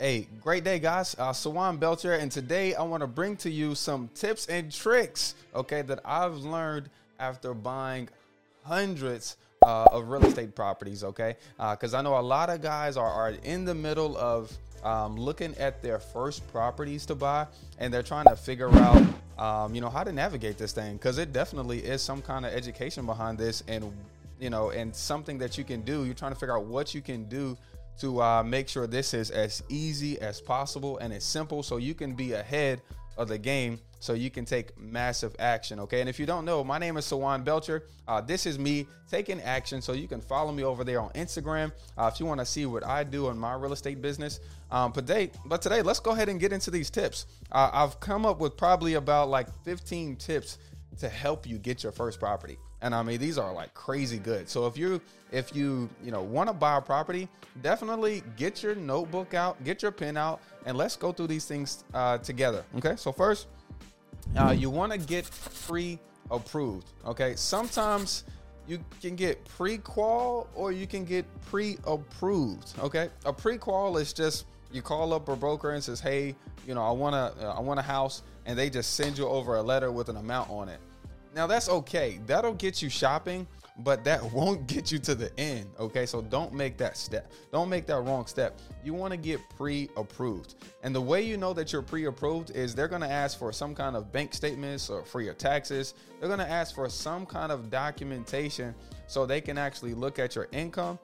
Hey, great day, guys. Uh, Sawan Belcher, and today I want to bring to you some tips and tricks, okay, that I've learned after buying hundreds uh, of real estate properties, okay? Because uh, I know a lot of guys are, are in the middle of um, looking at their first properties to buy, and they're trying to figure out, um, you know, how to navigate this thing. Because it definitely is some kind of education behind this, and you know, and something that you can do. You're trying to figure out what you can do to uh, make sure this is as easy as possible and as simple so you can be ahead of the game so you can take massive action. Okay. And if you don't know, my name is Sawan Belcher. Uh, this is me taking action. So you can follow me over there on Instagram uh, if you want to see what I do in my real estate business. Um, but today, but today, let's go ahead and get into these tips. Uh, I've come up with probably about like 15 tips to help you get your first property. And I mean, these are like crazy good. So if you if you you know want to buy a property, definitely get your notebook out, get your pen out, and let's go through these things uh, together. Okay. So first, uh, you want to get pre-approved. Okay. Sometimes you can get pre-qual or you can get pre-approved. Okay. A pre-qual is just you call up a broker and says, "Hey, you know, I want to I want a house," and they just send you over a letter with an amount on it. Now that's okay. That'll get you shopping, but that won't get you to the end. Okay, so don't make that step. Don't make that wrong step. You want to get pre-approved, and the way you know that you're pre-approved is they're to ask for some kind of bank statements or for your taxes. They're to ask for some kind of documentation so they can actually look at your income,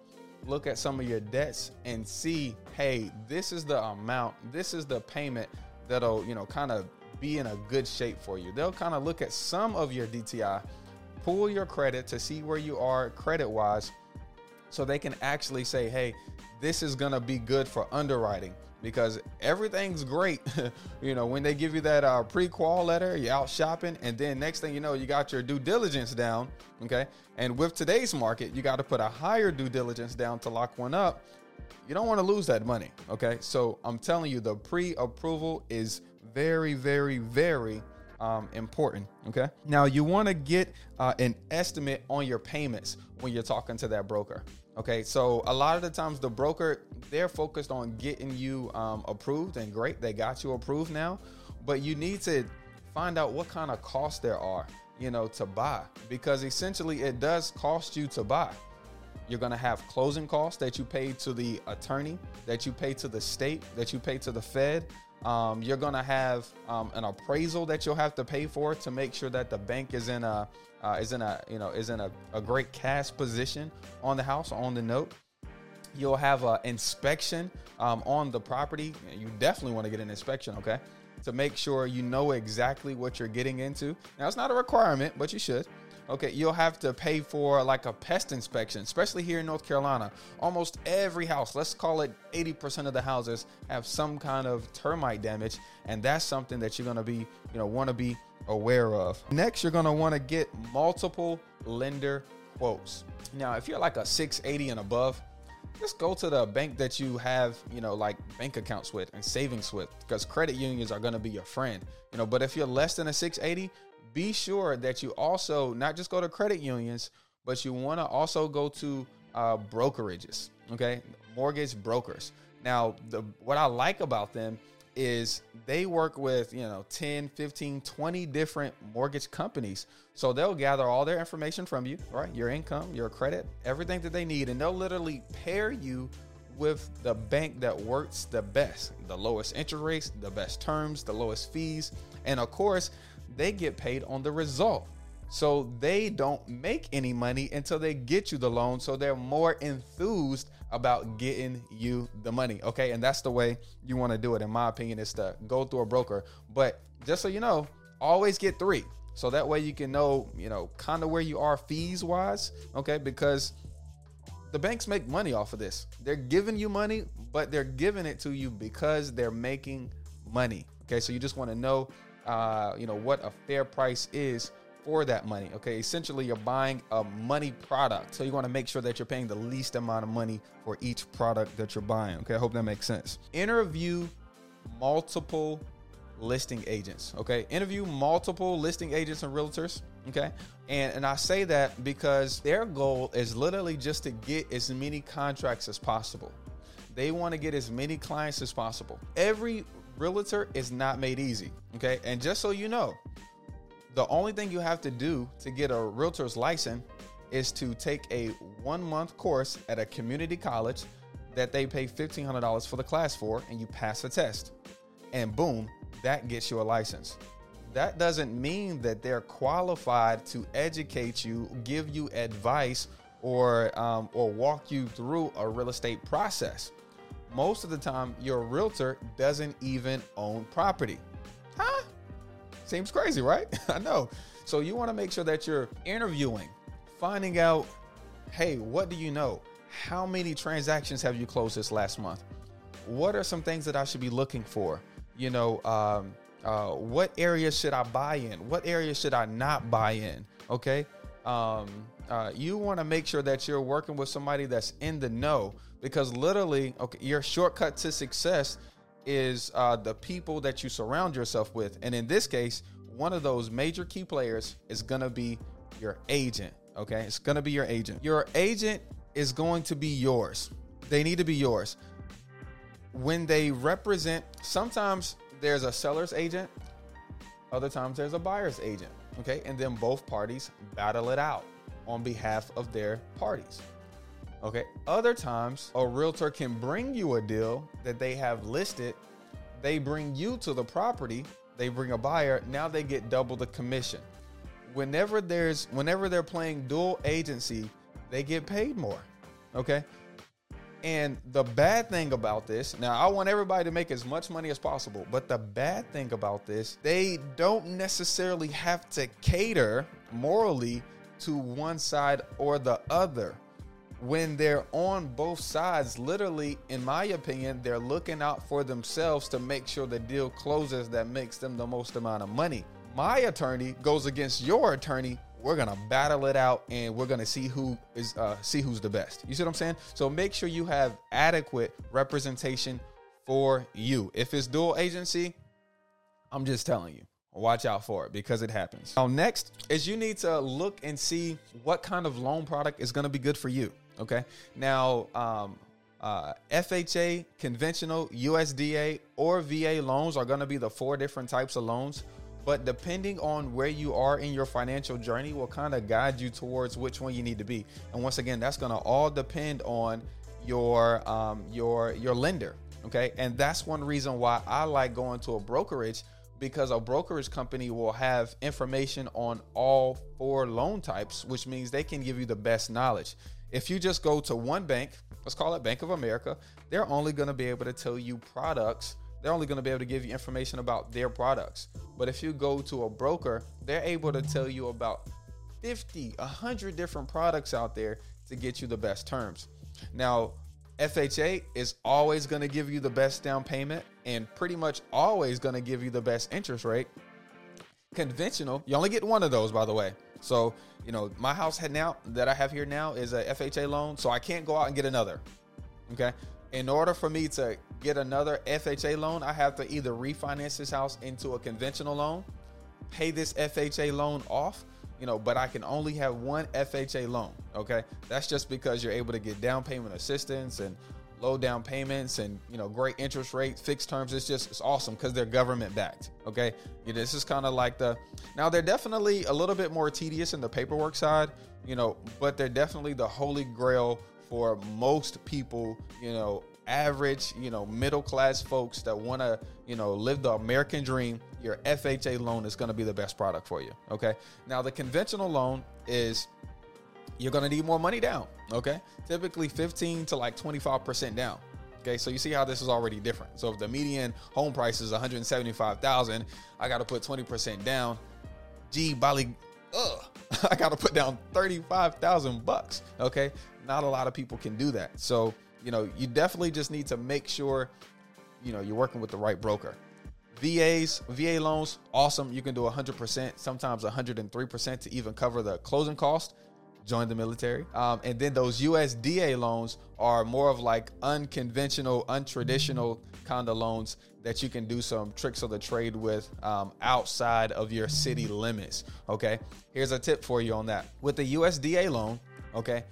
look at some of your debts, and see, hey, this is the amount, this is the payment that'll you know kind of be in a good shape for you. They'll kind of look at some of your DTI, pull your credit to see where you are credit wise, so they can actually say, hey, this is going to be good for underwriting because everything's great. you know, when they give you that uh, pre-qual letter, you're out shopping, and then next thing you know, you got your due diligence down. Okay, and with today's market, you got to put a higher due diligence down to lock one up. You don't want to lose that money. Okay, so I'm telling you, the pre-approval is very, very, very um, important. Okay. Now you want to get uh, an estimate on your payments when you're talking to that broker. Okay. So a lot of the times the broker they're focused on getting you um, approved and great, they got you approved now, but you need to find out what kind of costs there are, you know, to buy because essentially it does cost you to buy. You're going to have closing costs that you pay to the attorney, that you pay to the state, that you pay to the Fed, um, you're gonna have um, an appraisal that you'll have to pay for to make sure that the bank is in a uh, is in a you know is in a, a great cash position on the house on the note. You'll have an inspection um, on the property. You definitely want to get an inspection, okay, to make sure you know exactly what you're getting into. Now it's not a requirement, but you should. Okay, you'll have to pay for like a pest inspection, especially here in North Carolina. Almost every house, let's call it 80% of the houses, have some kind of termite damage, and that's something that you're gonna be, you know, want to be aware of. Next, you're gonna want to get multiple lender quotes. Now, if you're like a 680 and above, just go to the bank that you have, you know, like bank accounts with and savings with, because credit unions are going to be your friend, you know. But if you're less than a 680, be sure that you also not just go to credit unions, but you want to also go to uh, brokerages, okay? Mortgage brokers. Now, the, what I like about them is they work with, you know, 10, 15, 20 different mortgage companies. So they'll gather all their information from you, right? Your income, your credit, everything that they need, and they'll literally pair you with the bank that works the best, the lowest interest rates, the best terms, the lowest fees. And of course, they get paid on the result. So they don't make any money until they get you the loan. So they're more enthused about getting you the money. Okay. And that's the way you want to do it, in my opinion, is to go through a broker. But just so you know, always get three. So that way you can know, you know, kind of where you are fees wise. Okay. Because the banks make money off of this. They're giving you money, but they're giving it to you because they're making money. Okay. So you just want to know uh, you know, what a fair price is for that money. Okay, essentially, you're buying a money product, so you want to make sure that you're paying the least amount of money for each product that you're buying. Okay, I hope that makes sense. Interview multiple listing agents. Okay, interview multiple listing agents and realtors. Okay, and and I say that because their goal is literally just to get as many contracts as possible. they want to get as many clients as possible. Every realtor is not made easy. Okay. And just so you know, the only thing you have to do to get a realtor's license is to take a one month course at a community college that they pay $1,500 for the class for, and you pass the test. And boom, that gets you a license. That doesn't mean that they're qualified to educate you, give you advice, or um, or walk you through a real estate process. Most of the time, your realtor doesn't even own property. Huh? Seems crazy, right? I know. So you want to make sure that you're interviewing, finding out, hey, what do you know? How many transactions have you closed this last month? What are some things that I should be looking for? You know, um, uh, what areas should I buy in? What areas should I not buy in? Okay. Um, uh, you want to make sure that you're working with somebody that's in the know because literally, okay, your shortcut to success is uh, the people that you surround yourself with. And in this case, one of those major key players is going to be your agent. Okay. It's going to be your agent. Your agent is going to be yours. They need to be yours. When they represent, sometimes there's a seller's agent, other times there's a buyer's agent. Okay. And then both parties battle it out on behalf of their parties. Okay. Other times, a realtor can bring you a deal that they have listed. They bring you to the property. They bring a buyer. Now they get double the commission. Whenever there's, whenever they're playing dual agency, they get paid more. Okay. And the bad thing about this, now I want everybody to make as much money as possible, but the bad thing about this, they don't necessarily have to cater morally to one side or the other. When they're on both sides, literally, in my opinion, they're looking out for themselves to make sure the deal closes that makes them the most amount of money. My attorney goes against your attorney we're gonna battle it out and we're gonna see who is uh, see who's the best. You see what I'm saying? So make sure you have adequate representation for you. If it's dual agency, I'm just telling you, watch out for it because it happens. Now, next is you need to look and see what kind of loan product is gonna be good for you. Okay. Now, um, uh, FHA, conventional, USDA, or VA loans are going to be the four different types of loans. But depending on where you are in your financial journey will kind of guide you towards which one you need to be. And once again that's going to all depend on your um, your your lender okay? And that's one reason why i like going to a brokerage because a brokerage company will have information on all four loan types which means they can give you the best knowledge if you just go to one bank let's call it bank of america they're only going to be able to tell you products they're only going to be able to give you information about their products. But if you go to a broker, they're able to tell you about 50, 100 different products out there to get you the best terms. Now, FHA is always going to give you the best down payment and pretty much always going to give you the best interest rate. Conventional, you only get one of those, by the way. So, you know, my house had now that I have here now is a FHA loan, so I can't go out and get another. Okay in order for me to get another FHA loan, I have to either refinance this house into a conventional loan, pay this FHA loan off, you know, but I can only have one FHA loan. Okay. That's just because you're able to get down payment assistance and low down payments and, you know, great interest rates, fixed terms. It's just, it's awesome because they're government backed. Okay. You know, this is kind of like the, now they're definitely a little bit more tedious in the paperwork side, you know, but they're definitely the holy grail for most people, you know, average, you know, middle class folks that want to, you know, live the American dream, your FHA loan is going to be the best product for you. Okay. Now, the conventional loan is you're going to need more money down. Okay. Typically 15 to like 25% down. Okay. So you see how this is already different. So if the median home price is 175,000, I got to put 20% down. Gee, Bali, ugh, I got to put down 35,000 bucks. Okay. Not a lot of people can do that. So, you know, you definitely just need to make sure, you know, you're working with the right broker. VAs, VA loans, awesome. You can do 100%, sometimes 103% to even cover the closing cost. Join the military. Um, and then those USDA loans are more of like unconventional, untraditional kind of loans that you can do some tricks of the trade with um, outside of your city limits. Okay. Here's a tip for you on that. With the USDA loan, okay,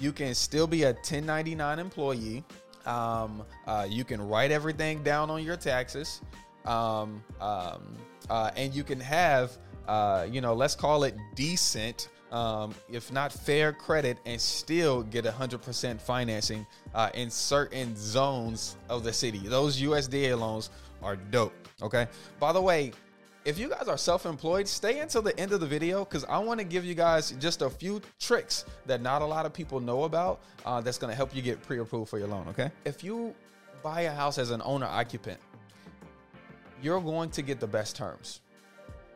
you can still be a 1099 employee. Um, uh, you can write everything down on your taxes. Um, um, uh, and you can have, uh, you know, let's call it decent, um, if not fair credit, and still get 100% financing uh, in certain zones of the city. Those USDA loans are dope. Okay. By the way, if you guys are self-employed, stay until the end of the video because I want to give you guys just a few tricks that not a lot of people know about uh, that's going to help you get pre-approved for your loan. Okay. If you buy a house as an owner occupant, you're going to get the best terms.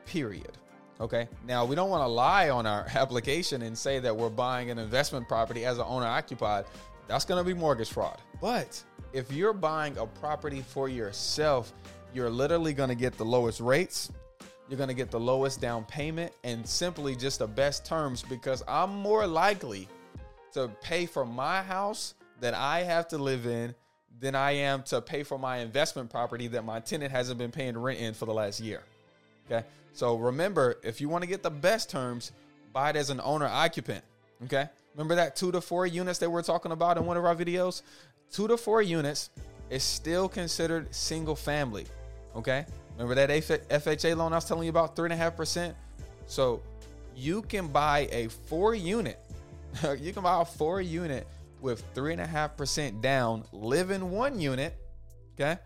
Period. Okay. Now we don't want to lie on our application and say that we're buying an investment property as an owner occupied. That's going to be mortgage fraud. But if you're buying a property for yourself, you're literally going to get the lowest rates you're going to get the lowest down payment and simply just the best terms because I'm more likely to pay for my house that I have to live in than I am to pay for my investment property that my tenant hasn't been paying rent in for the last year. Okay. So remember, if you want to get the best terms, buy it as an owner occupant. Okay. Remember that two to four units that we're talking about in one of our videos? Two to four units is still considered single family. Okay. Remember that FHA loan I was telling you about, three and a half percent. So you can buy a four unit. you can buy a four unit with three and a half percent down, live in one unit. Okay.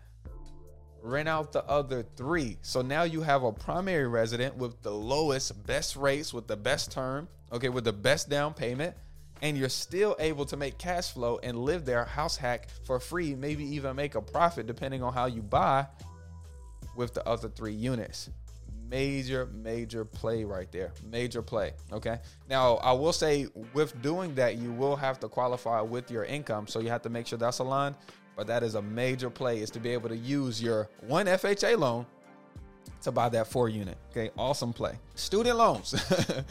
Rent out the other three. So now you have a primary resident with the lowest, best rates, with the best term, okay, with the best down payment, and you're still able to make cash flow and live there house hack for free, maybe even make a profit depending on how you buy with the other three units. Major, major play right there. Major play. Okay. Now, I will say with doing that, you will have to qualify with your income. So you have to make sure that's aligned. But that is a major play is to be able to use your one FHA loan to buy that four unit. Okay, awesome play. Student loans.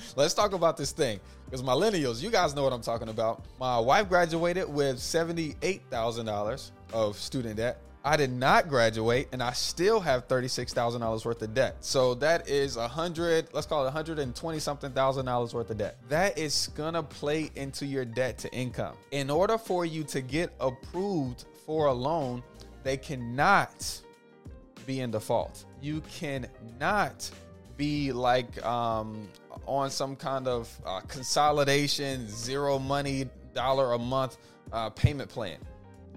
Let's talk about this thing because millennials, you guys know what I'm talking about. My wife graduated with $78,000 of student debt. I did not graduate and I still have $36,000 worth of debt. So that is a hundred, let's call it 120 something thousand dollars worth of debt. That is gonna play into your debt to income. In order for you to get approved for a loan, they cannot be in default. You cannot be like um, on some kind of uh, consolidation, zero money, dollar a month uh, payment plan.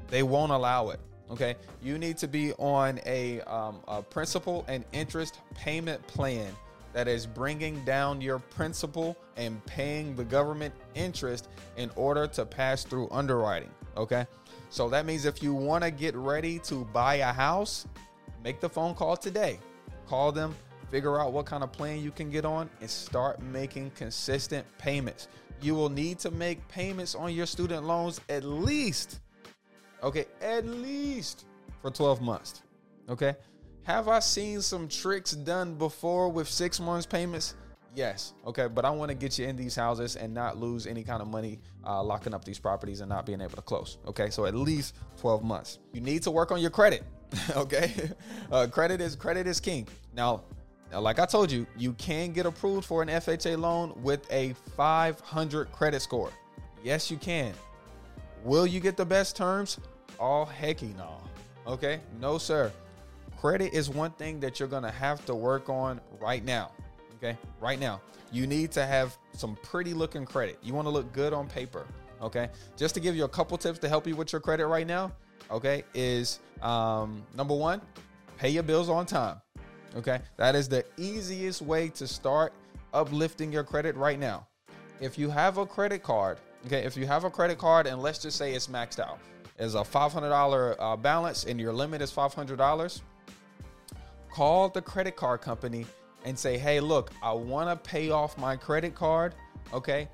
They won't allow it. Okay, you need to be on a, um, a principal and interest payment plan that is bringing down your principal and paying the government interest in order to pass through underwriting. Okay, so that means if you want to get ready to buy a house, make the phone call today. Call them, figure out what kind of plan you can get on, and start making consistent payments. You will need to make payments on your student loans at least Okay, at least for 12 months. Okay. Have I seen some tricks done before with six months payments? Yes. Okay. But I want to get you in these houses and not lose any kind of money uh, locking up these properties and not being able to close. Okay. So at least 12 months. You need to work on your credit. okay. Uh, credit is credit is king. Now, now, like I told you, you can get approved for an FHA loan with a 500 credit score. Yes, you can. Will you get the best terms? All hecky no. Okay? No, sir. Credit is one thing that you're gonna have to work on right now. Okay? Right now. You need to have some pretty looking credit. You want to look good on paper. Okay? Just to give you a couple tips to help you with your credit right now, okay, is um, number one, pay your bills on time. Okay? That is the easiest way to start uplifting your credit right now. If you have a credit card Okay, if you have a credit card and let's just say it's maxed out, is a $500 uh, balance and your limit is $500, call the credit card company and say, hey, look, I want to pay off my credit card. Okay.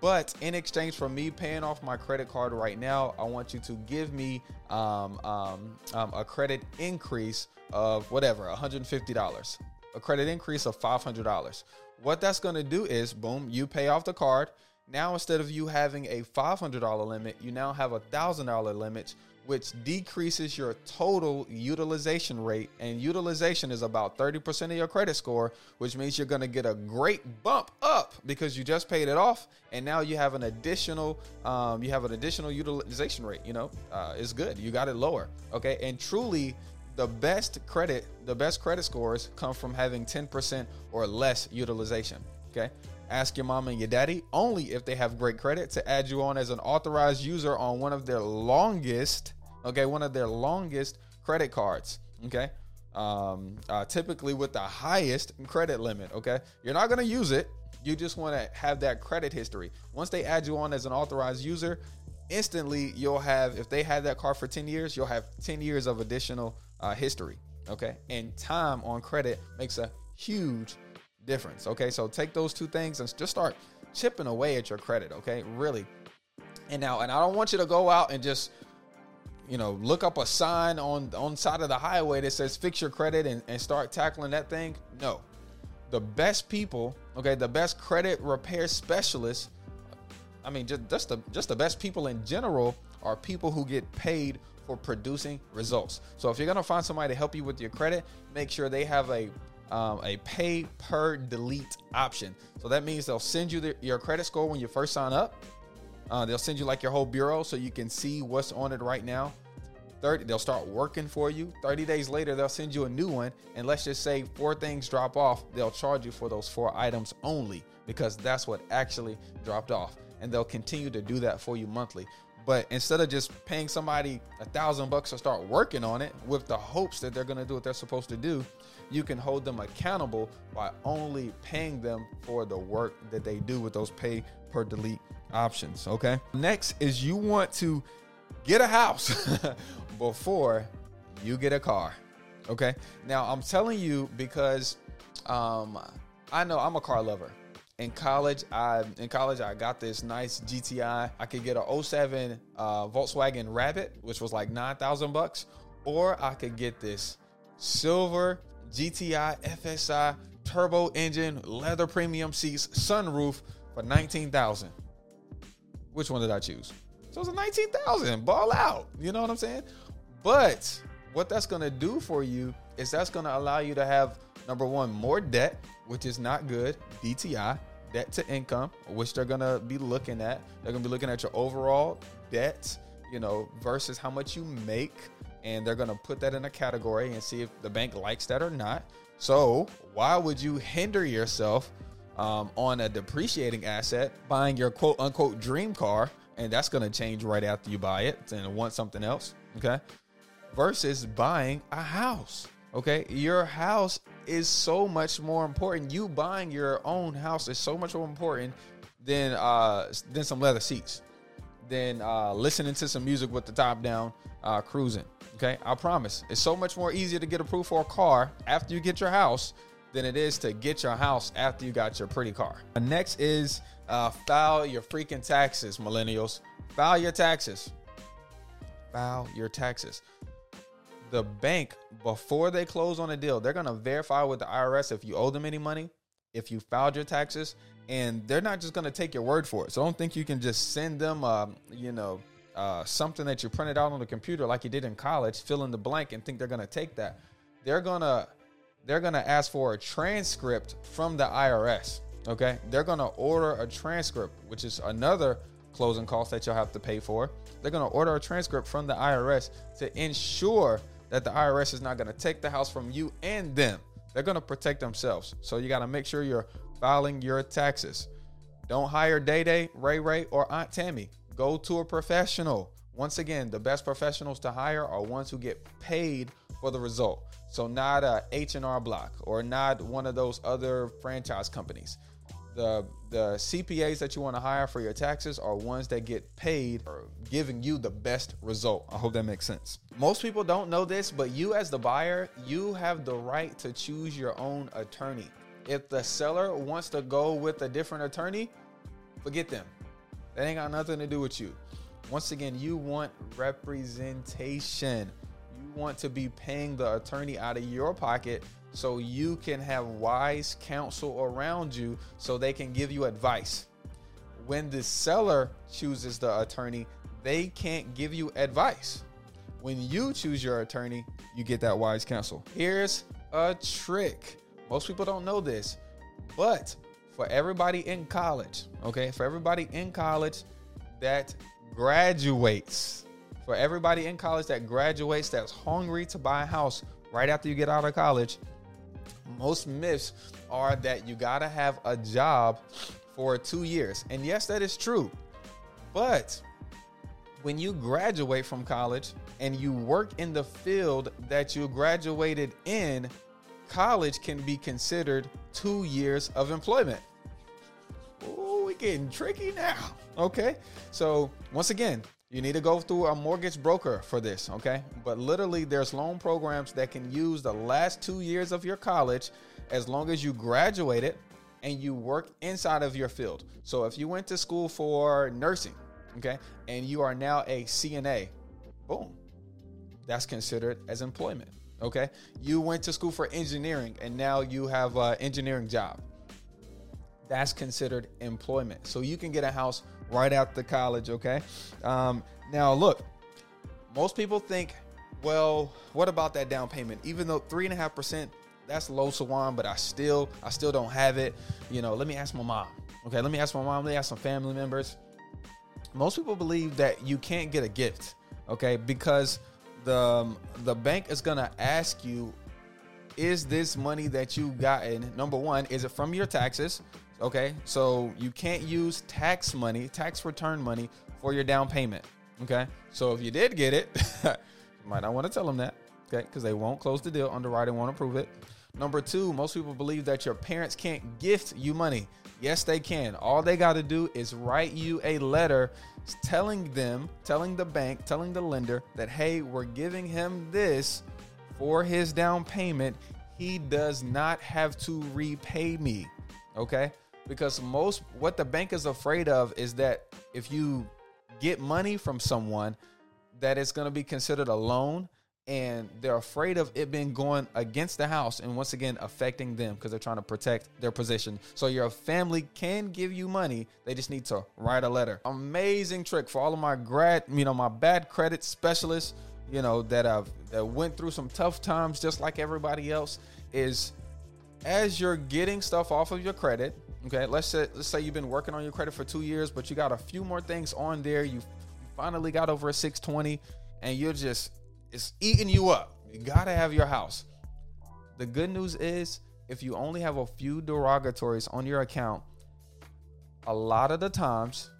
But in exchange for me paying off my credit card right now, I want you to give me um, um, um, a credit increase of whatever, $150, a credit increase of $500. What that's going to do is, boom, you pay off the card now, instead of you having a $500 limit, you now have a $1,000 limit, which decreases your total utilization rate. And utilization is about 30% of your credit score, which means you're going to get a great bump up because you just paid it off. And now you have an additional, um, you have an additional utilization rate. You know, uh, it's good. You got it lower. Okay. And truly, the best credit, the best credit scores come from having 10% or less utilization. Okay. Ask your mom and your daddy only if they have great credit to add you on as an authorized user on one of their longest okay, one of their longest credit cards, okay? Um, uh, typically with the highest credit limit, okay? You're not gonna use it. You just wanna have that credit history. Once they add you on as an authorized user, instantly you'll have, if they had that card for 10 years, you'll have 10 years of additional uh, history, okay? And time on credit makes a huge difference, okay? So take those two things and just start chipping away at your credit, okay? Really. And now, and I don't want you to go out and just you know, look up a sign on on side of the highway that says fix your credit and, and start tackling that thing. No. The best people, okay, the best credit repair specialists, I mean, just, just the just the best people in general are people who get paid for producing results. So if you're gonna find somebody to help you with your credit, make sure they have a um, a pay per delete option. So that means they'll send you the, your credit score when you first sign up. Uh, they'll send you like your whole bureau so you can see what's on it right now. 30 they'll start working for you 30 days later they'll send you a new one and let's just say four things drop off they'll charge you for those four items only because that's what actually dropped off and they'll continue to do that for you monthly but instead of just paying somebody a thousand bucks to start working on it with the hopes that they're going to do what they're supposed to do you can hold them accountable by only paying them for the work that they do with those pay per delete options. Okay. Next is you want to get a house before you get a car. Okay. Now I'm telling you because um, I know I'm a car lover. In college, I in college I got this nice GTI. I could get a 07 uh, Volkswagen Rabbit, which was like nine thousand bucks, or I could get this silver GTI FSI turbo engine, leather premium seats, sunroof for nineteen thousand. Which one did I choose? So it's a 19,000. Ball out. You know what I'm saying? But what that's to do for you is that's to allow you to have number one, more debt, which is not good. DTI, debt to income, which they're to be looking at. They're to be looking at your overall debt, you know, versus how much you make. And they're to put that in a category and see if the bank likes that or not. So, why would you hinder yourself um, on a depreciating asset, buying your quote unquote dream car, and that's to change right after you buy it and want something else. Okay. Versus buying a house. Okay. Your house is so much more important. You buying your own house is so much more important than uh than some leather seats, than uh listening to some music with the top down, uh cruising. Okay. I promise. It's so much more easier to get approved for a car after you get your house than it is to get your house after you got your pretty car. Next is uh, file your freaking taxes, millennials. File your taxes. File your taxes. The bank, before they close on a deal, they're going to verify with the IRS if you owe them any money, if you filed your taxes, and they're not just going to take your word for it. So don't think you can just send them, uh, you know, uh, something that you printed out on the computer like you did in college, fill in the blank, and think they're going to take that. They're to they're going to ask for a transcript from the IRS. Okay. They're going to order a transcript, which is another closing cost that you'll have to pay for. They're going to order a transcript from the IRS to ensure that the IRS is not going to take the house from you and them. They're going to protect themselves. So you got to make sure you're filing your taxes. Don't hire Day Day, Ray Ray, or Aunt Tammy. Go to a professional. Once again, the best professionals to hire are ones who get paid for the result. So not a H&R Block or not one of those other franchise companies. The the CPAs that you want to hire for your taxes are ones that get paid for giving you the best result. I hope that makes sense. Most people don't know this, but you as the buyer, you have the right to choose your own attorney. If the seller wants to go with a different attorney, forget them. That ain't got nothing to do with you. Once again, you want representation You want to be paying the attorney out of your pocket so you can have wise counsel around you so they can give you advice. When the seller chooses the attorney, they can't give you advice. when you choose your attorney, you get that wise counsel. Here's a trick. Most people don't know this, but for everybody in college, okay, for everybody in college that graduates, for everybody in college that graduates that's hungry to buy a house right after you get out of college, most myths are that you got to have a job for two years. And yes, that is true. But when you graduate from college and you work in the field that you graduated in, college can be considered two years of employment. Oh, we're getting tricky now. Okay. So once again, you need to go through a mortgage broker for this, okay? But literally, there's loan programs that can use the last two years of your college as long as you graduated and you work inside of your field. So if you went to school for nursing, okay, and you are now a CNA, boom, that's considered as employment, okay? You went to school for engineering and now you have an engineering job. That's considered employment. So you can get a house right after college, okay? Um, now, look, most people think, well, what about that down payment? Even though three and a half percent that's low Sawan, but I still I still don't have it. You know, let me ask my mom. Okay, let me ask my mom. Let me ask some family members. Most people believe that you can't get a gift, okay, because the um, the bank is gonna ask you, is this money that you gotten? Number one, is it from your taxes? Okay, so you can't use tax money, tax return money for your down payment. Okay, so if you did get it, you might not want to tell them that. Okay, because they won't close the deal. Underwriting won't approve it. Number two, most people believe that your parents can't gift you money. Yes, they can. All they got to do is write you a letter telling them, telling the bank, telling the lender that, hey, we're giving him this for his down payment. He does not have to repay me. Okay? Because most, what the bank is afraid of is that if you get money from someone, that it's going to be considered a loan and they're afraid of it being going against the house and once again affecting them because they're trying to protect their position. So your family can give you money, they just need to write a letter. Amazing trick for all of my grad, you know, my bad credit specialists, you know, that I've that went through some tough times just like everybody else is as you're getting stuff off of your credit, okay? Let's say let's say you've been working on your credit for 2 years, but you got a few more things on there. You finally got over a 620 and you're just it's eating you up. You gotta have your house. The good news is if you only have a few derogatories on your account, a lot of the times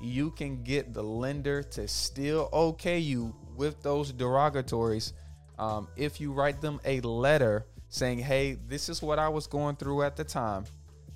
you can get the lender to still okay you with those derogatories um, if you write them a letter saying, hey, this is what I was going through at the time.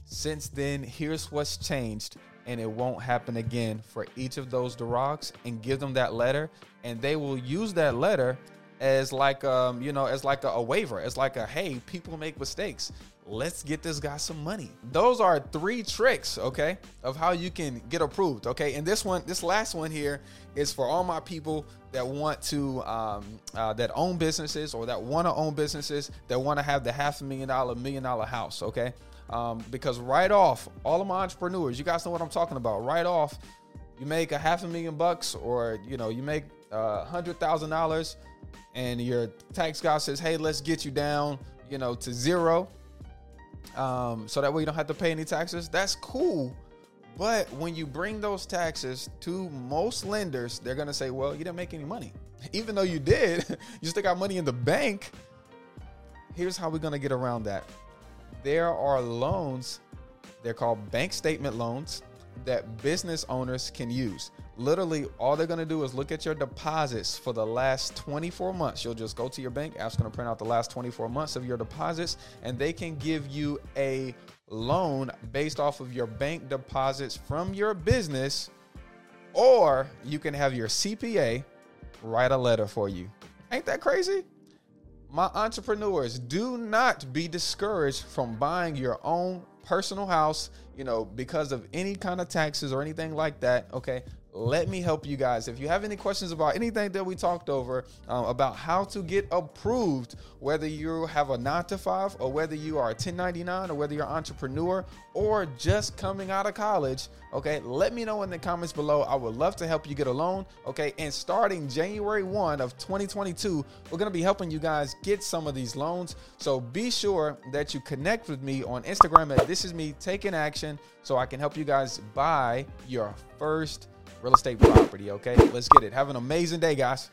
Since then, here's what's changed, and it won't happen again. For each of those derogs, and give them that letter and they will use that letter as like um you know as like a, a, waiver as like a hey people make mistakes. Let's get this guy some money. Those are three tricks okay of how you can get approved okay? And this one this last one here is for all my people that want to um, uh, that own businesses or that want to own businesses that want to have the half a million dollar million dollar house okay um, because right off all of my entrepreneurs you guys know what i'm talking about right off you make a half a million bucks or you know you make uh, hundred thousand dollars, and your tax guy says, "Hey, let's get you down, you know, to zero, um, so that way you don't have to pay any taxes." That's cool. But when you bring those taxes to most lenders, they're gonna say, "Well, you didn't make any money, even though you did. you still got money in the bank." Here's how we're gonna get around that. There are loans. They're called bank statement loans that business owners can use. Literally, all they're gonna do is look at your deposits for the last 24 months. You'll just go to your bank, them to print out the last 24 months of your deposits, and they can give you a loan based off of your bank deposits from your business, or you can have your CPA write a letter for you. Ain't that crazy? My entrepreneurs, do not be discouraged from buying your own personal house, you know, because of any kind of taxes or anything like that. Okay. Let me help you guys. If you have any questions about anything that we talked over, um, about how to get approved, whether you have a nine to five or whether you are a 1099 or whether you're an entrepreneur or just coming out of college, okay, let me know in the comments below. I would love to help you get a loan, okay? And starting January 1 of 2022, we're gonna be helping you guys get some of these loans. So be sure that you connect with me on Instagram at This Is Me Taking Action so I can help you guys buy your first real estate property. Okay, let's get it. Have an amazing day, guys.